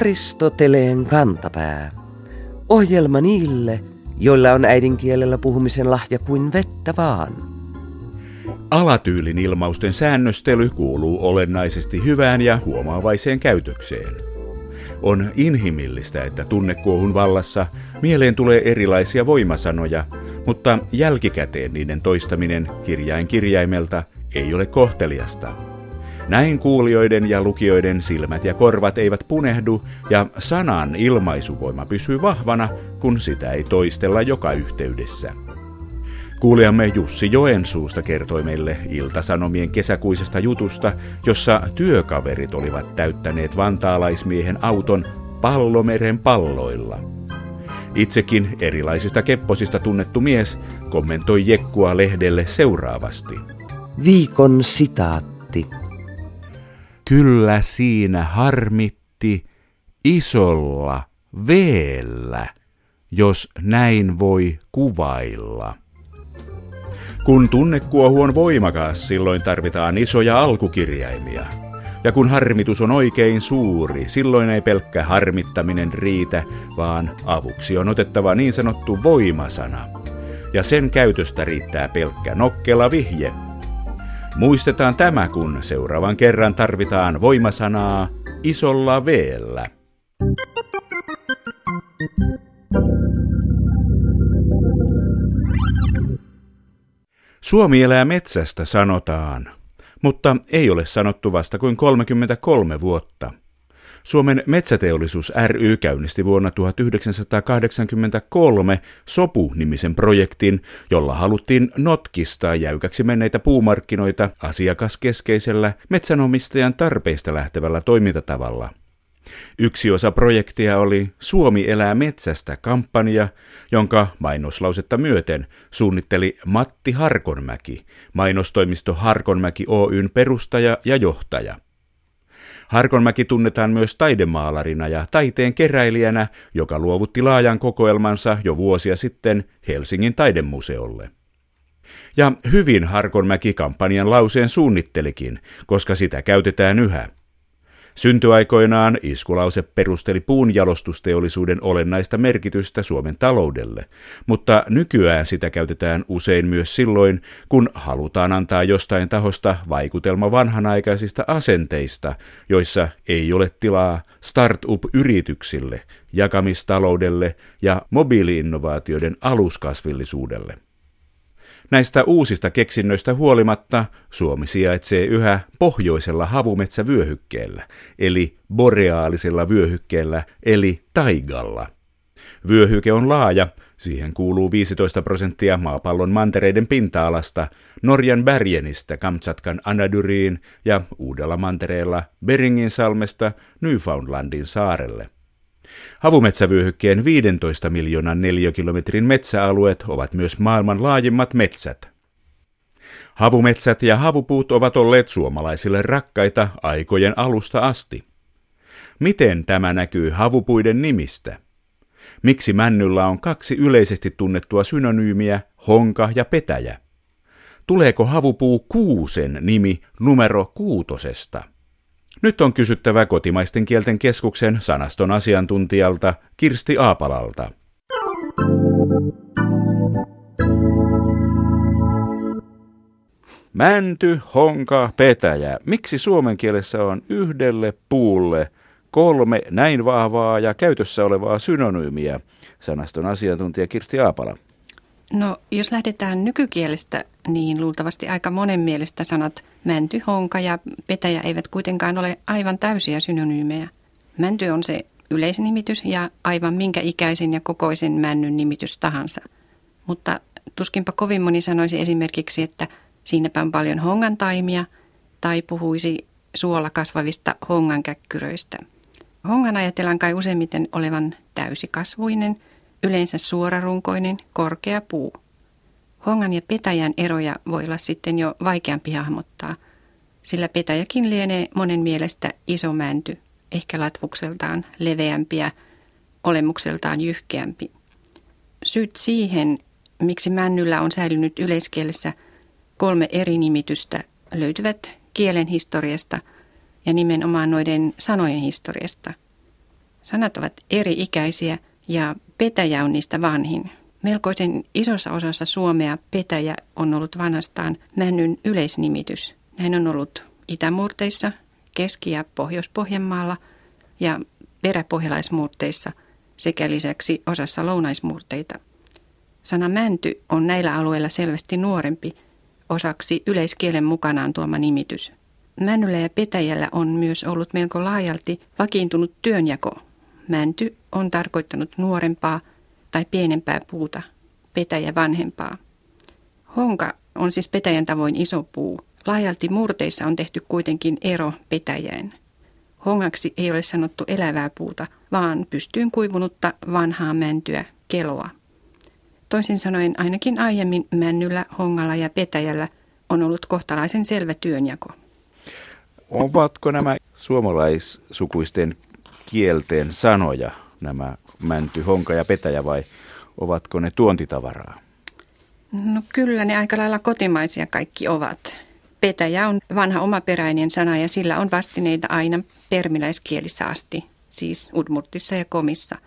Aristoteleen kantapää. Ohjelma niille, joilla on äidinkielellä puhumisen lahja kuin vettä vaan. Alatyylin ilmausten säännöstely kuuluu olennaisesti hyvään ja huomaavaiseen käytökseen. On inhimillistä, että tunnekuohun vallassa mieleen tulee erilaisia voimasanoja, mutta jälkikäteen niiden toistaminen kirjain kirjaimelta ei ole kohteliasta. Näin kuulijoiden ja lukijoiden silmät ja korvat eivät punehdu ja sanan ilmaisuvoima pysyy vahvana, kun sitä ei toistella joka yhteydessä. Kuulijamme Jussi Joensuusta kertoi meille Iltasanomien kesäkuisesta jutusta, jossa työkaverit olivat täyttäneet vantaalaismiehen auton pallomeren palloilla. Itsekin erilaisista kepposista tunnettu mies kommentoi Jekkua lehdelle seuraavasti. Viikon sitaatti. Kyllä siinä harmitti isolla veellä, jos näin voi kuvailla. Kun tunnekuohu on voimakas, silloin tarvitaan isoja alkukirjaimia. Ja kun harmitus on oikein suuri, silloin ei pelkkä harmittaminen riitä, vaan avuksi on otettava niin sanottu voimasana. Ja sen käytöstä riittää pelkkä nokkela vihje. Muistetaan tämä, kun seuraavan kerran tarvitaan voimasanaa isolla veellä. Suomi elää metsästä sanotaan, mutta ei ole sanottu vasta kuin 33 vuotta. Suomen metsäteollisuus ry käynnisti vuonna 1983 Sopu-nimisen projektin, jolla haluttiin notkistaa jäykäksi menneitä puumarkkinoita asiakaskeskeisellä metsänomistajan tarpeista lähtevällä toimintatavalla – Yksi osa projektia oli Suomi elää metsästä kampanja, jonka mainoslausetta myöten suunnitteli Matti Harkonmäki, mainostoimisto Harkonmäki Oyn perustaja ja johtaja. Harkonmäki tunnetaan myös taidemaalarina ja taiteen keräilijänä, joka luovutti laajan kokoelmansa jo vuosia sitten Helsingin taidemuseolle. Ja hyvin Harkonmäki kampanjan lauseen suunnittelikin, koska sitä käytetään yhä – Syntyaikoinaan iskulause perusteli puunjalostusteollisuuden olennaista merkitystä Suomen taloudelle, mutta nykyään sitä käytetään usein myös silloin, kun halutaan antaa jostain tahosta vaikutelma vanhanaikaisista asenteista, joissa ei ole tilaa startup-yrityksille, jakamistaloudelle ja mobiiliinnovaatioiden aluskasvillisuudelle. Näistä uusista keksinnöistä huolimatta Suomi sijaitsee yhä pohjoisella havumetsävyöhykkeellä, eli boreaalisella vyöhykkeellä, eli taigalla. Vyöhyke on laaja, siihen kuuluu 15 prosenttia maapallon mantereiden pinta-alasta, Norjan Bergenistä Kamtsatkan Anadyriin ja uudella mantereella Beringin salmesta Newfoundlandin saarelle. Havumetsävyöhykkeen 15 miljoonan neliökilometrin metsäalueet ovat myös maailman laajimmat metsät. Havumetsät ja havupuut ovat olleet suomalaisille rakkaita aikojen alusta asti. Miten tämä näkyy havupuiden nimistä? Miksi männyllä on kaksi yleisesti tunnettua synonyymiä, honka ja petäjä? Tuleeko havupuu kuusen nimi numero kuutosesta? Nyt on kysyttävä kotimaisten kielten keskuksen sanaston asiantuntijalta Kirsti Aapalalta. Mänty, honka, petäjä. Miksi suomen kielessä on yhdelle puulle kolme näin vahvaa ja käytössä olevaa synonyymiä? Sanaston asiantuntija Kirsti Aapala. No, jos lähdetään nykykielestä, niin luultavasti aika monen mielestä sanat mänty, honka ja petäjä eivät kuitenkaan ole aivan täysiä synonyymejä. Mänty on se yleisin nimitys ja aivan minkä ikäisen ja kokoisen männyn nimitys tahansa. Mutta tuskinpa kovin moni sanoisi esimerkiksi, että siinäpä on paljon hongan taimia tai puhuisi suolla kasvavista hongankäkkyröistä. Hongan ajatellaan kai useimmiten olevan täysikasvuinen – yleensä suorarunkoinen, korkea puu. Hongan ja petäjän eroja voi olla sitten jo vaikeampi hahmottaa, sillä petäjäkin lienee monen mielestä iso mänty, ehkä latvukseltaan leveämpi ja olemukseltaan jyhkeämpi. Syyt siihen, miksi männyllä on säilynyt yleiskielessä kolme eri nimitystä, löytyvät kielen historiasta ja nimenomaan noiden sanojen historiasta – Sanat ovat eri-ikäisiä ja petäjä on niistä vanhin. Melkoisen isossa osassa Suomea petäjä on ollut vanhastaan männyn yleisnimitys. Näin on ollut Itämurteissa, Keski- ja Pohjois-Pohjanmaalla ja peräpohjalaismuurteissa sekä lisäksi osassa lounaismuurteita. Sana mänty on näillä alueilla selvästi nuorempi, osaksi yleiskielen mukanaan tuoma nimitys. Männyllä ja petäjällä on myös ollut melko laajalti vakiintunut työnjako. Mänty on tarkoittanut nuorempaa tai pienempää puuta, petäjä vanhempaa. Honka on siis petäjän tavoin iso puu. Laajalti murteissa on tehty kuitenkin ero petäjään. Hongaksi ei ole sanottu elävää puuta, vaan pystyyn kuivunutta vanhaa mäntyä, keloa. Toisin sanoen ainakin aiemmin männyllä, hongalla ja petäjällä on ollut kohtalaisen selvä työnjako. Ovatko nämä suomalaissukuisten kielten sanoja, nämä mänty, honka ja petäjä vai ovatko ne tuontitavaraa? No kyllä ne aika lailla kotimaisia kaikki ovat. Petäjä on vanha omaperäinen sana ja sillä on vastineita aina permiläiskielissä asti, siis udmurtissa ja komissa.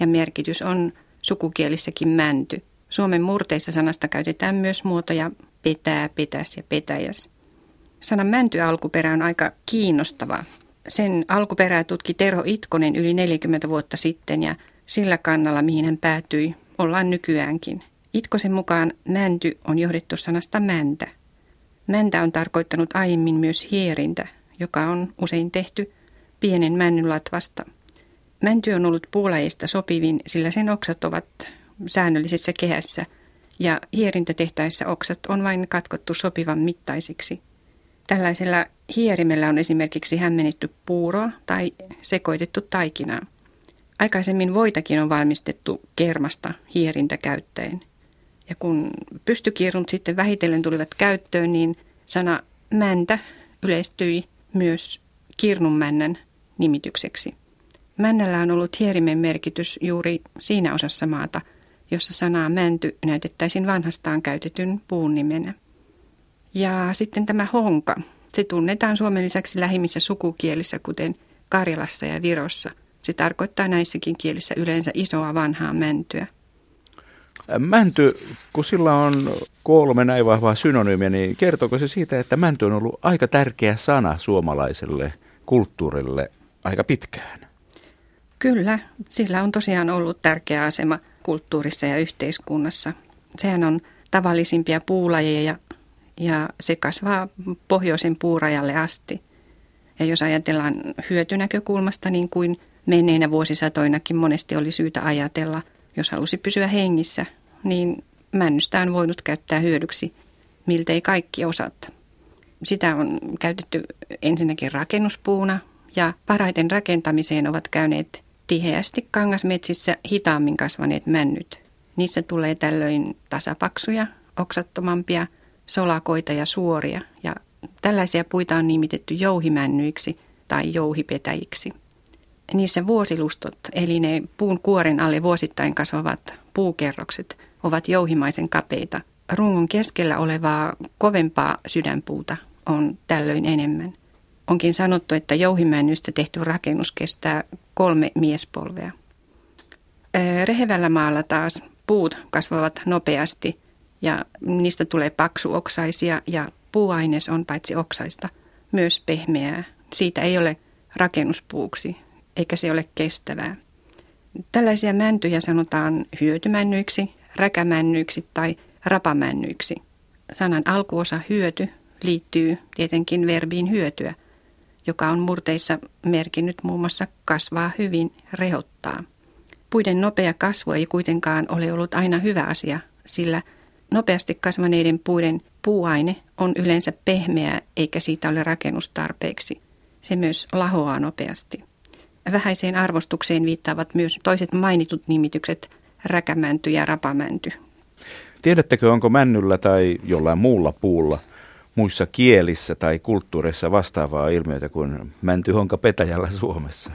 Ja merkitys on sukukielissäkin mänty. Suomen murteissa sanasta käytetään myös muotoja petää, petäs ja petäjäs. Sanan mänty alkuperä on aika kiinnostava. Sen alkuperää tutki Terho Itkonen yli 40 vuotta sitten ja sillä kannalla, mihin hän päätyi, ollaan nykyäänkin. Itkosen mukaan mänty on johdettu sanasta mäntä. Mäntä on tarkoittanut aiemmin myös hierintä, joka on usein tehty pienen männyn latvasta. Mänty on ollut puulajista sopivin, sillä sen oksat ovat säännöllisessä kehässä ja hierintä tehtäessä oksat on vain katkottu sopivan mittaisiksi. Tällaisella hierimellä on esimerkiksi hämmennetty puuroa tai sekoitettu taikinaa. Aikaisemmin voitakin on valmistettu kermasta hierintä käyttäen. Ja kun pystykirnut sitten vähitellen tulivat käyttöön, niin sana mäntä yleistyi myös kirnunmännän nimitykseksi. Männällä on ollut hierimen merkitys juuri siinä osassa maata, jossa sanaa mänty näytettäisiin vanhastaan käytetyn puun nimenä. Ja sitten tämä honka. Se tunnetaan Suomen lisäksi lähimmissä sukukielissä, kuten Karjalassa ja Virossa. Se tarkoittaa näissäkin kielissä yleensä isoa vanhaa mäntyä. Mänty, kun sillä on kolme näin vahvaa synonyymiä, niin kertooko se siitä, että mänty on ollut aika tärkeä sana suomalaiselle kulttuurille aika pitkään? Kyllä, sillä on tosiaan ollut tärkeä asema kulttuurissa ja yhteiskunnassa. Sehän on tavallisimpia puulajeja ja se kasvaa pohjoisen puurajalle asti. Ja jos ajatellaan hyötynäkökulmasta, niin kuin menneinä vuosisatoinakin monesti oli syytä ajatella, jos halusi pysyä hengissä, niin männystä on voinut käyttää hyödyksi miltei kaikki osat. Sitä on käytetty ensinnäkin rakennuspuuna ja parhaiten rakentamiseen ovat käyneet tiheästi kangasmetsissä hitaammin kasvaneet männyt. Niissä tulee tällöin tasapaksuja, oksattomampia, solakoita ja suoria ja tällaisia puita on nimitetty jouhimännyiksi tai jouhipetäjiksi. Niissä vuosilustot, eli ne puun kuoren alle vuosittain kasvavat puukerrokset, ovat jouhimaisen kapeita. Rungon keskellä olevaa kovempaa sydänpuuta on tällöin enemmän. Onkin sanottu, että jouhimännystä tehty rakennus kestää kolme miespolvea. Rehevällä maalla taas puut kasvavat nopeasti ja niistä tulee paksuoksaisia ja puuaines on paitsi oksaista myös pehmeää. Siitä ei ole rakennuspuuksi eikä se ole kestävää. Tällaisia mäntyjä sanotaan hyötymännyiksi, räkämännyiksi tai rapamännyiksi. Sanan alkuosa hyöty liittyy tietenkin verbiin hyötyä, joka on murteissa merkinnyt muun muassa kasvaa hyvin, rehottaa. Puiden nopea kasvu ei kuitenkaan ole ollut aina hyvä asia, sillä nopeasti kasvaneiden puiden puuaine on yleensä pehmeää eikä siitä ole rakennustarpeeksi. Se myös lahoaa nopeasti. Vähäiseen arvostukseen viittaavat myös toiset mainitut nimitykset räkämänty ja rapamänty. Tiedättekö, onko männyllä tai jollain muulla puulla muissa kielissä tai kulttuureissa vastaavaa ilmiötä kuin mäntyhonka petäjällä Suomessa?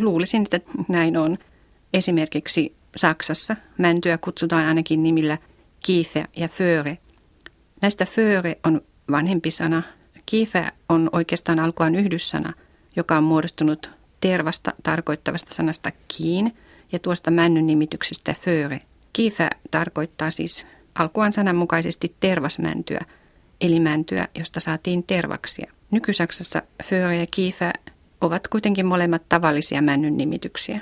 Luulisin, että näin on. Esimerkiksi Saksassa mäntyä kutsutaan ainakin nimillä kiife ja före. Näistä före on vanhempi sana. Kiife on oikeastaan alkuaan yhdyssana, joka on muodostunut tervasta tarkoittavasta sanasta kiin ja tuosta männyn nimityksestä före. Kiifä tarkoittaa siis alkuaan sananmukaisesti tervasmäntyä, eli mäntyä, josta saatiin tervaksia. Nykysaksassa före ja kiifä ovat kuitenkin molemmat tavallisia männyn nimityksiä.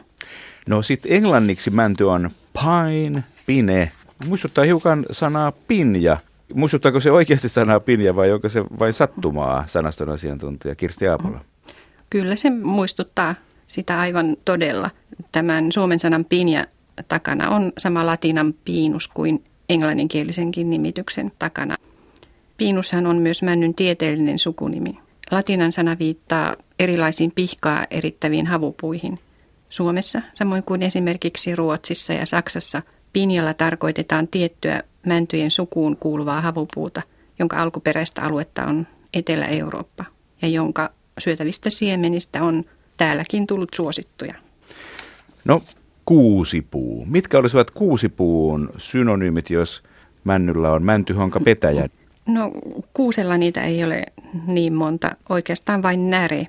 No sitten englanniksi mänty on pine, pine. Muistuttaa hiukan sanaa pinja. Muistuttaako se oikeasti sanaa pinja vai onko se vain sattumaa sanaston asiantuntija Kirsti Aapola? Kyllä se muistuttaa sitä aivan todella. Tämän suomen sanan pinja takana on sama latinan piinus kuin englanninkielisenkin nimityksen takana. Piinushan on myös männyn tieteellinen sukunimi. Latinan sana viittaa erilaisiin pihkaa erittäviin havupuihin. Suomessa, samoin kuin esimerkiksi Ruotsissa ja Saksassa, pinjalla tarkoitetaan tiettyä mäntyjen sukuun kuuluvaa havupuuta, jonka alkuperäistä aluetta on Etelä-Eurooppa ja jonka syötävistä siemenistä on täälläkin tullut suosittuja. No, kuusipuu. Mitkä olisivat kuusipuun synonyymit, jos männyllä on mäntyhonka petäjä? No kuusella niitä ei ole niin monta, oikeastaan vain näre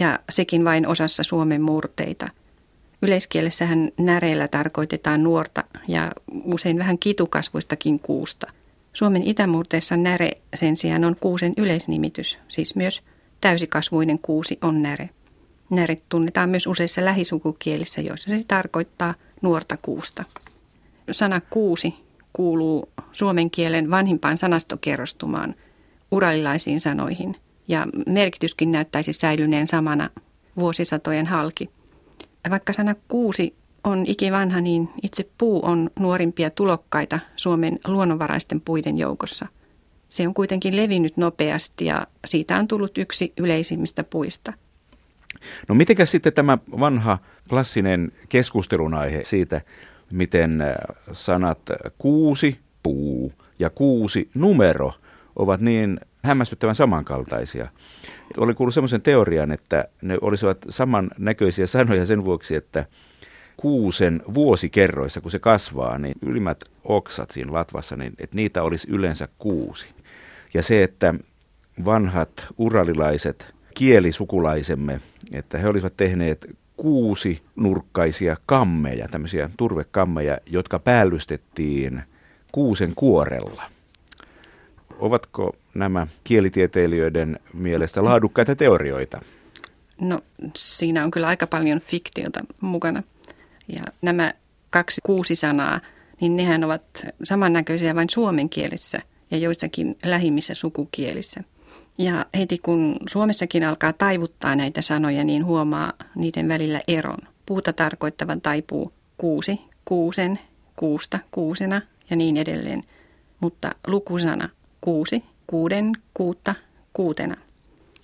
ja sekin vain osassa Suomen murteita. Yleiskielessähän näreillä tarkoitetaan nuorta ja usein vähän kitukasvuistakin kuusta. Suomen itämurteessa näre sen sijaan on kuusen yleisnimitys, siis myös täysikasvuinen kuusi on näre. Näre tunnetaan myös useissa lähisukukielissä, joissa se tarkoittaa nuorta kuusta. Sana kuusi kuuluu suomen kielen vanhimpaan sanastokerrostumaan uralilaisiin sanoihin ja merkityskin näyttäisi säilyneen samana vuosisatojen halki. Vaikka sana kuusi on ikivanha, niin itse puu on nuorimpia tulokkaita Suomen luonnonvaraisten puiden joukossa. Se on kuitenkin levinnyt nopeasti ja siitä on tullut yksi yleisimmistä puista. No mitenkä sitten tämä vanha klassinen keskustelun aihe siitä, miten äh, sanat kuusi, puu ja kuusi, numero ovat niin hämmästyttävän samankaltaisia. Olen kuullut sellaisen teorian, että ne olisivat samannäköisiä sanoja sen vuoksi, että kuusen vuosikerroissa, kun se kasvaa, niin ylimmät oksat siinä latvassa, niin että niitä olisi yleensä kuusi. Ja se, että vanhat uralilaiset kielisukulaisemme, että he olisivat tehneet kuusi nurkkaisia kammeja, tämmöisiä turvekammeja, jotka päällystettiin kuusen kuorella. Ovatko nämä kielitieteilijöiden mielestä laadukkaita teorioita? No siinä on kyllä aika paljon fiktiota mukana. Ja nämä kaksi kuusi sanaa, niin nehän ovat samannäköisiä vain suomen kielessä ja joissakin lähimmissä sukukielissä. Ja heti kun Suomessakin alkaa taivuttaa näitä sanoja, niin huomaa niiden välillä eron. Puuta tarkoittavan taipuu kuusi, kuusen, kuusta, kuusena ja niin edelleen. Mutta lukusana kuusi, kuuden, kuutta, kuutena.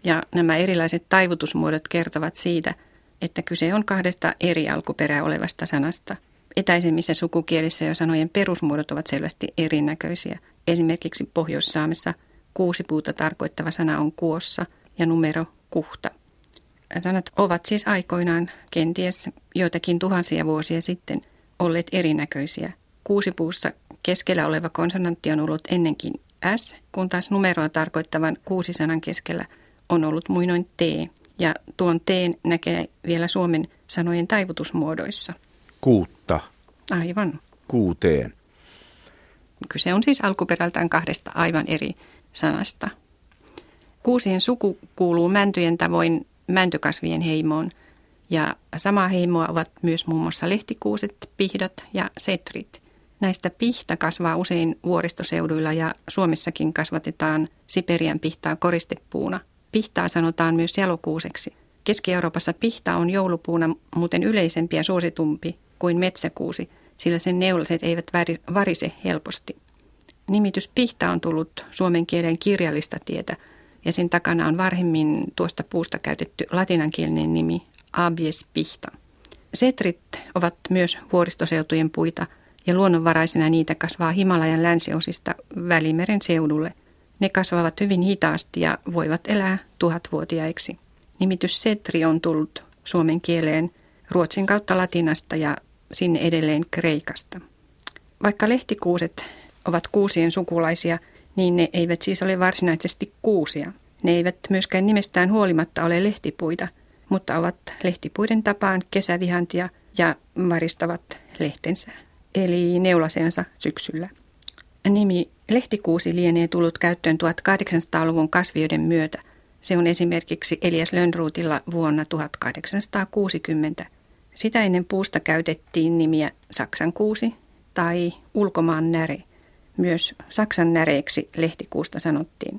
Ja nämä erilaiset taivutusmuodot kertovat siitä, että kyse on kahdesta eri alkuperää olevasta sanasta. Etäisemmissä sukukielissä jo sanojen perusmuodot ovat selvästi erinäköisiä. Esimerkiksi Pohjois-Saamessa – kuusi puuta tarkoittava sana on kuossa ja numero kuhta. Sanat ovat siis aikoinaan, kenties joitakin tuhansia vuosia sitten, olleet erinäköisiä. Kuusipuussa keskellä oleva konsonantti on ollut ennenkin S, kun taas numeroa tarkoittavan kuusisanan keskellä on ollut muinoin T. Ja tuon T näkee vielä Suomen sanojen taivutusmuodoissa. Kuutta. Aivan. Kuuteen. Kyse on siis alkuperältään kahdesta aivan eri sanasta. Kuusien suku kuuluu mäntyjen tavoin mäntykasvien heimoon ja samaa heimoa ovat myös muun muassa lehtikuuset, pihdat ja setrit. Näistä pihta kasvaa usein vuoristoseuduilla ja Suomessakin kasvatetaan Siperian pihtaa koristepuuna. Pihtaa sanotaan myös jalokuuseksi. Keski-Euroopassa pihta on joulupuuna muuten yleisempi ja suositumpi kuin metsäkuusi, sillä sen neulaset eivät varise helposti. Nimitys pihta on tullut suomen kielen kirjallista tietä ja sen takana on varhemmin tuosta puusta käytetty latinankielinen nimi abies pihta. Setrit ovat myös vuoristoseutujen puita ja luonnonvaraisina niitä kasvaa Himalajan länsiosista Välimeren seudulle. Ne kasvavat hyvin hitaasti ja voivat elää tuhatvuotiaiksi. Nimitys setri on tullut suomen kieleen ruotsin kautta latinasta ja sinne edelleen kreikasta. Vaikka lehtikuuset ovat kuusien sukulaisia, niin ne eivät siis ole varsinaisesti kuusia. Ne eivät myöskään nimestään huolimatta ole lehtipuita. mutta ovat lehtipuiden tapaan kesävihantia ja varistavat lehtensä, eli neulasensa syksyllä. Nimi lehtikuusi lienee tullut käyttöön 1800-luvun kasvioiden myötä. Se on esimerkiksi Elias Lönnruutilla vuonna 1860. Sitä ennen puusta käytettiin nimiä Saksan kuusi tai ulkomaan näre. Myös Saksan näreeksi lehtikuusta sanottiin.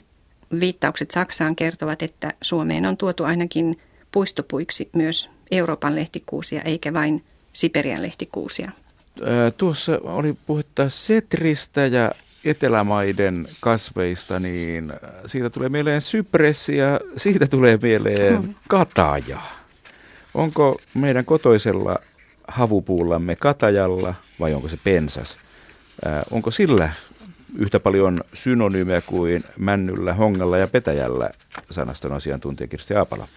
Viittaukset Saksaan kertovat, että Suomeen on tuotu ainakin puistopuiksi myös Euroopan lehtikuusia eikä vain Siperian lehtikuusia. Tuossa oli puhetta setristä ja etelämaiden kasveista, niin siitä tulee mieleen sypressi ja siitä tulee mieleen kataja. Onko meidän kotoisella havupuullamme katajalla vai onko se pensas? onko sillä yhtä paljon synonyymiä kuin männyllä, hongalla ja petäjällä sanaston asiantuntija Kirsti Aapala?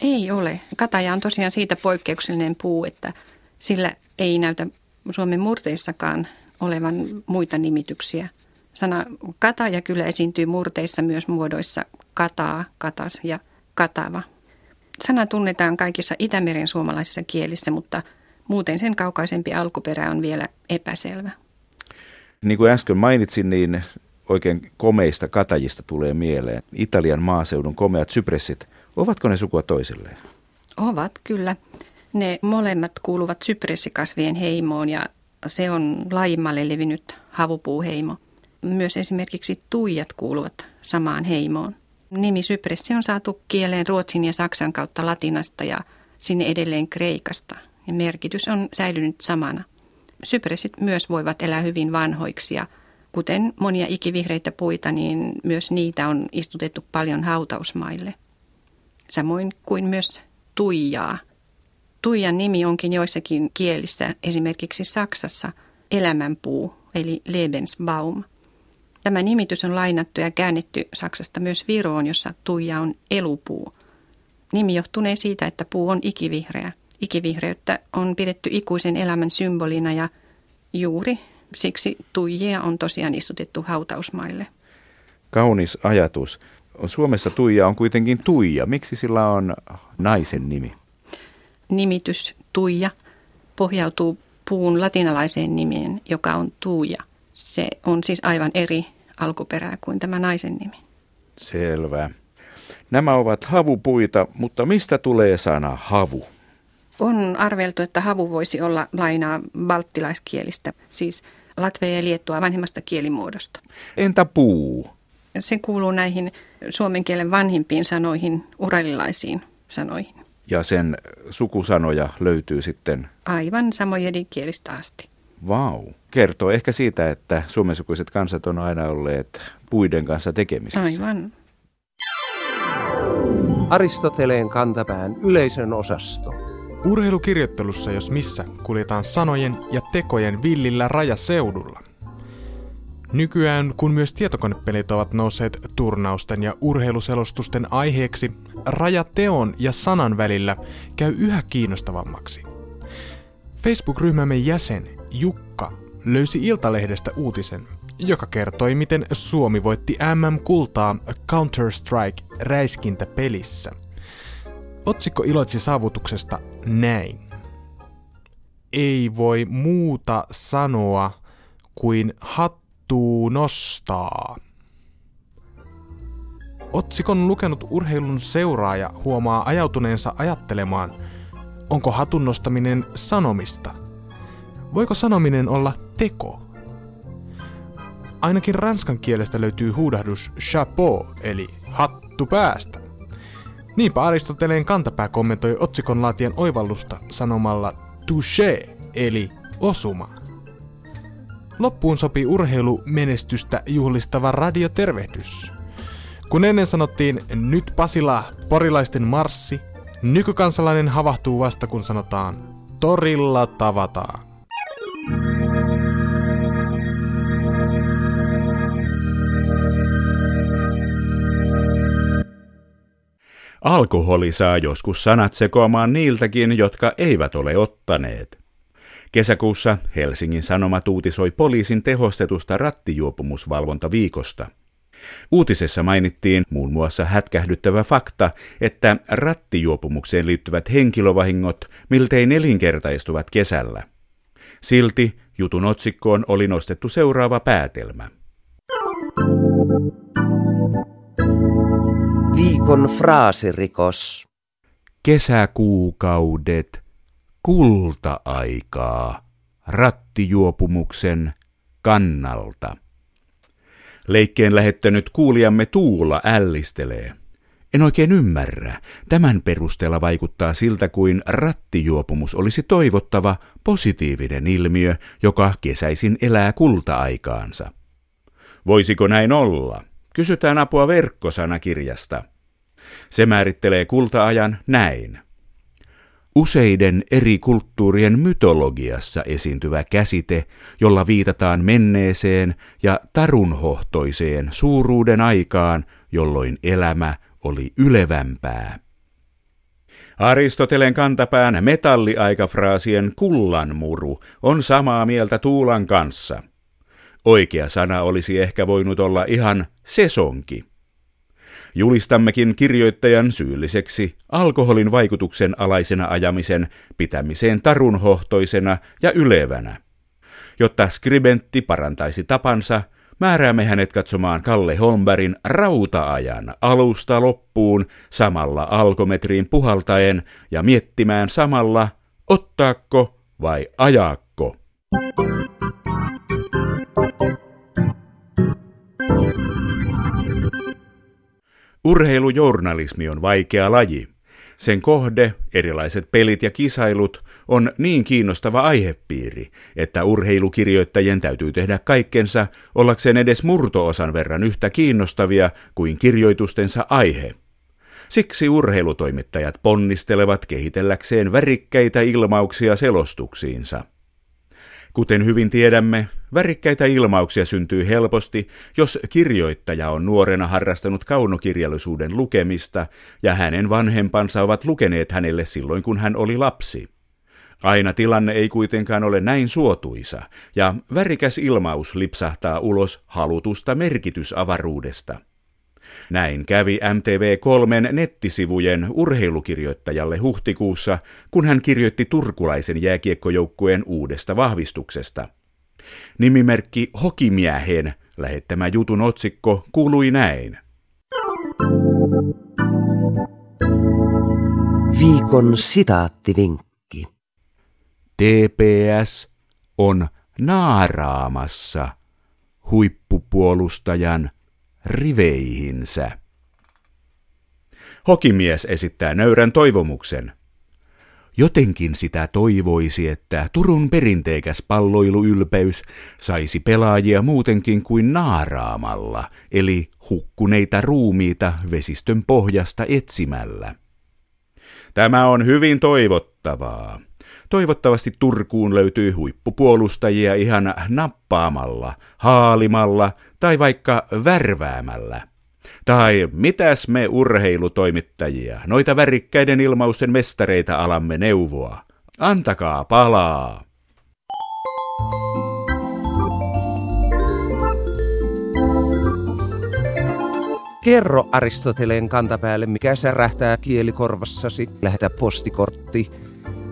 Ei ole. Kataja on tosiaan siitä poikkeuksellinen puu, että sillä ei näytä Suomen murteissakaan olevan muita nimityksiä. Sana kataja kyllä esiintyy murteissa myös muodoissa kataa, katas ja katava. Sana tunnetaan kaikissa Itämeren suomalaisissa kielissä, mutta muuten sen kaukaisempi alkuperä on vielä epäselvä. Niin kuin äsken mainitsin, niin oikein komeista katajista tulee mieleen Italian maaseudun komeat sypressit. Ovatko ne sukua toisilleen? Ovat kyllä. Ne molemmat kuuluvat sypressikasvien heimoon ja se on laajimmalle levinnyt havupuuheimo. Myös esimerkiksi tuijat kuuluvat samaan heimoon. Nimi sypressi on saatu kieleen ruotsin ja saksan kautta latinasta ja sinne edelleen kreikasta. Ja merkitys on säilynyt samana. Sypressit myös voivat elää hyvin vanhoiksi ja kuten monia ikivihreitä puita, niin myös niitä on istutettu paljon hautausmaille. Samoin kuin myös tuijaa – Tuijan nimi onkin joissakin kielissä, esimerkiksi Saksassa, elämänpuu, eli Lebensbaum. Tämä nimitys on lainattu ja käännetty Saksasta myös Viroon, jossa tuija on elupuu. Nimi johtunee siitä, että puu on ikivihreä. Ikivihreyttä on pidetty ikuisen elämän symbolina ja juuri siksi tuijia on tosiaan istutettu hautausmaille. Kaunis ajatus. Suomessa tuija on kuitenkin tuija. Miksi sillä on naisen nimi? Nimitys Tuija pohjautuu puun latinalaiseen nimeen, joka on Tuija. Se on siis aivan eri alkuperää kuin tämä naisen nimi. Selvä. Nämä ovat havupuita, mutta mistä tulee sana havu? On arveltu, että havu voisi olla lainaa balttilaiskielistä, siis Latvia ja Liettua vanhemmasta kielimuodosta. Entä puu? Se kuuluu näihin suomen kielen vanhimpiin sanoihin, uralilaisiin sanoihin ja sen sukusanoja löytyy sitten... Aivan samojen kielistä asti. Vau. Kertoo ehkä siitä, että suomensukuiset kansat on aina olleet puiden kanssa tekemisissä. Aivan. Aristoteleen kantapään yleisön osasto. Urheilukirjoittelussa jos missä kuljetaan sanojen ja tekojen villillä rajaseudulla. Nykyään, kun myös tietokonepelit ovat nousseet turnausten ja urheiluselostusten aiheeksi, raja teon ja sanan välillä käy yhä kiinnostavammaksi. Facebook-ryhmämme jäsen Jukka löysi Iltalehdestä uutisen, joka kertoi, miten Suomi voitti MM-kultaa Counter-Strike räiskintäpelissä. Otsikko iloitsi saavutuksesta näin. Ei voi muuta sanoa kuin hat Hattuu nostaa. Otsikon lukenut urheilun seuraaja huomaa ajautuneensa ajattelemaan, onko hatun nostaminen sanomista? Voiko sanominen olla teko? Ainakin ranskan kielestä löytyy huudahdus chapeau, eli hattu päästä. Niinpä Aristoteleen kantapää kommentoi otsikon laatien oivallusta sanomalla touché, eli osuma. Loppuun sopii urheilumenestystä juhlistava radiotervehdys. Kun ennen sanottiin nyt Pasila, porilaisten marssi, nykykansalainen havahtuu vasta kun sanotaan torilla tavataan. Alkoholi saa joskus sanat sekoamaan niiltäkin, jotka eivät ole ottaneet. Kesäkuussa Helsingin Sanomat uutisoi poliisin tehostetusta rattijuopumusvalvontaviikosta. Uutisessa mainittiin muun muassa hätkähdyttävä fakta, että rattijuopumukseen liittyvät henkilövahingot miltei nelinkertaistuvat kesällä. Silti jutun otsikkoon oli nostettu seuraava päätelmä. Viikon fraasirikos. Kesäkuukaudet, kulta-aikaa, rattijuopumuksen kannalta. Leikkeen lähettänyt kuulijamme Tuula ällistelee. En oikein ymmärrä. Tämän perusteella vaikuttaa siltä kuin rattijuopumus olisi toivottava positiivinen ilmiö, joka kesäisin elää kulta-aikaansa. Voisiko näin olla? Kysytään apua verkkosanakirjasta. Se määrittelee kulta-ajan näin. Useiden eri kulttuurien mytologiassa esiintyvä käsite, jolla viitataan menneeseen ja tarunhohtoiseen suuruuden aikaan, jolloin elämä oli ylevämpää. Aristotelen kantapään metalliaikafraasien kullanmuru on samaa mieltä Tuulan kanssa. Oikea sana olisi ehkä voinut olla ihan sesonki. Julistammekin kirjoittajan syylliseksi alkoholin vaikutuksen alaisena ajamisen pitämiseen tarunhohtoisena ja ylevänä. Jotta skribentti parantaisi tapansa, määräämme hänet katsomaan Kalle Holmbergin rautaajan alusta loppuun samalla alkometriin puhaltaen ja miettimään samalla, ottaako vai ajaakko. Urheilujournalismi on vaikea laji. Sen kohde, erilaiset pelit ja kisailut, on niin kiinnostava aihepiiri, että urheilukirjoittajien täytyy tehdä kaikkensa ollakseen edes murtoosan verran yhtä kiinnostavia kuin kirjoitustensa aihe. Siksi urheilutoimittajat ponnistelevat kehitelläkseen värikkäitä ilmauksia selostuksiinsa. Kuten hyvin tiedämme, värikkäitä ilmauksia syntyy helposti, jos kirjoittaja on nuorena harrastanut kaunokirjallisuuden lukemista ja hänen vanhempansa ovat lukeneet hänelle silloin, kun hän oli lapsi. Aina tilanne ei kuitenkaan ole näin suotuisa, ja värikäs ilmaus lipsahtaa ulos halutusta merkitysavaruudesta. Näin kävi MTV3 nettisivujen urheilukirjoittajalle huhtikuussa, kun hän kirjoitti turkulaisen jääkiekkojoukkueen uudesta vahvistuksesta. Nimimerkki Hokimiehen lähettämä jutun otsikko kuului näin. Viikon sitaattivinkki. TPS on naaraamassa huippupuolustajan riveihinsä. Hokimies esittää nöyrän toivomuksen. Jotenkin sitä toivoisi, että Turun perinteikäs palloiluylpeys saisi pelaajia muutenkin kuin naaraamalla, eli hukkuneita ruumiita vesistön pohjasta etsimällä. Tämä on hyvin toivottavaa. Toivottavasti Turkuun löytyy huippupuolustajia ihan nappaamalla, haalimalla tai vaikka värväämällä. Tai mitäs me urheilutoimittajia, noita värikkäiden ilmausten mestareita alamme neuvoa. Antakaa palaa! Kerro Aristoteleen kantapäälle, mikä särähtää kielikorvassasi. Lähetä postikortti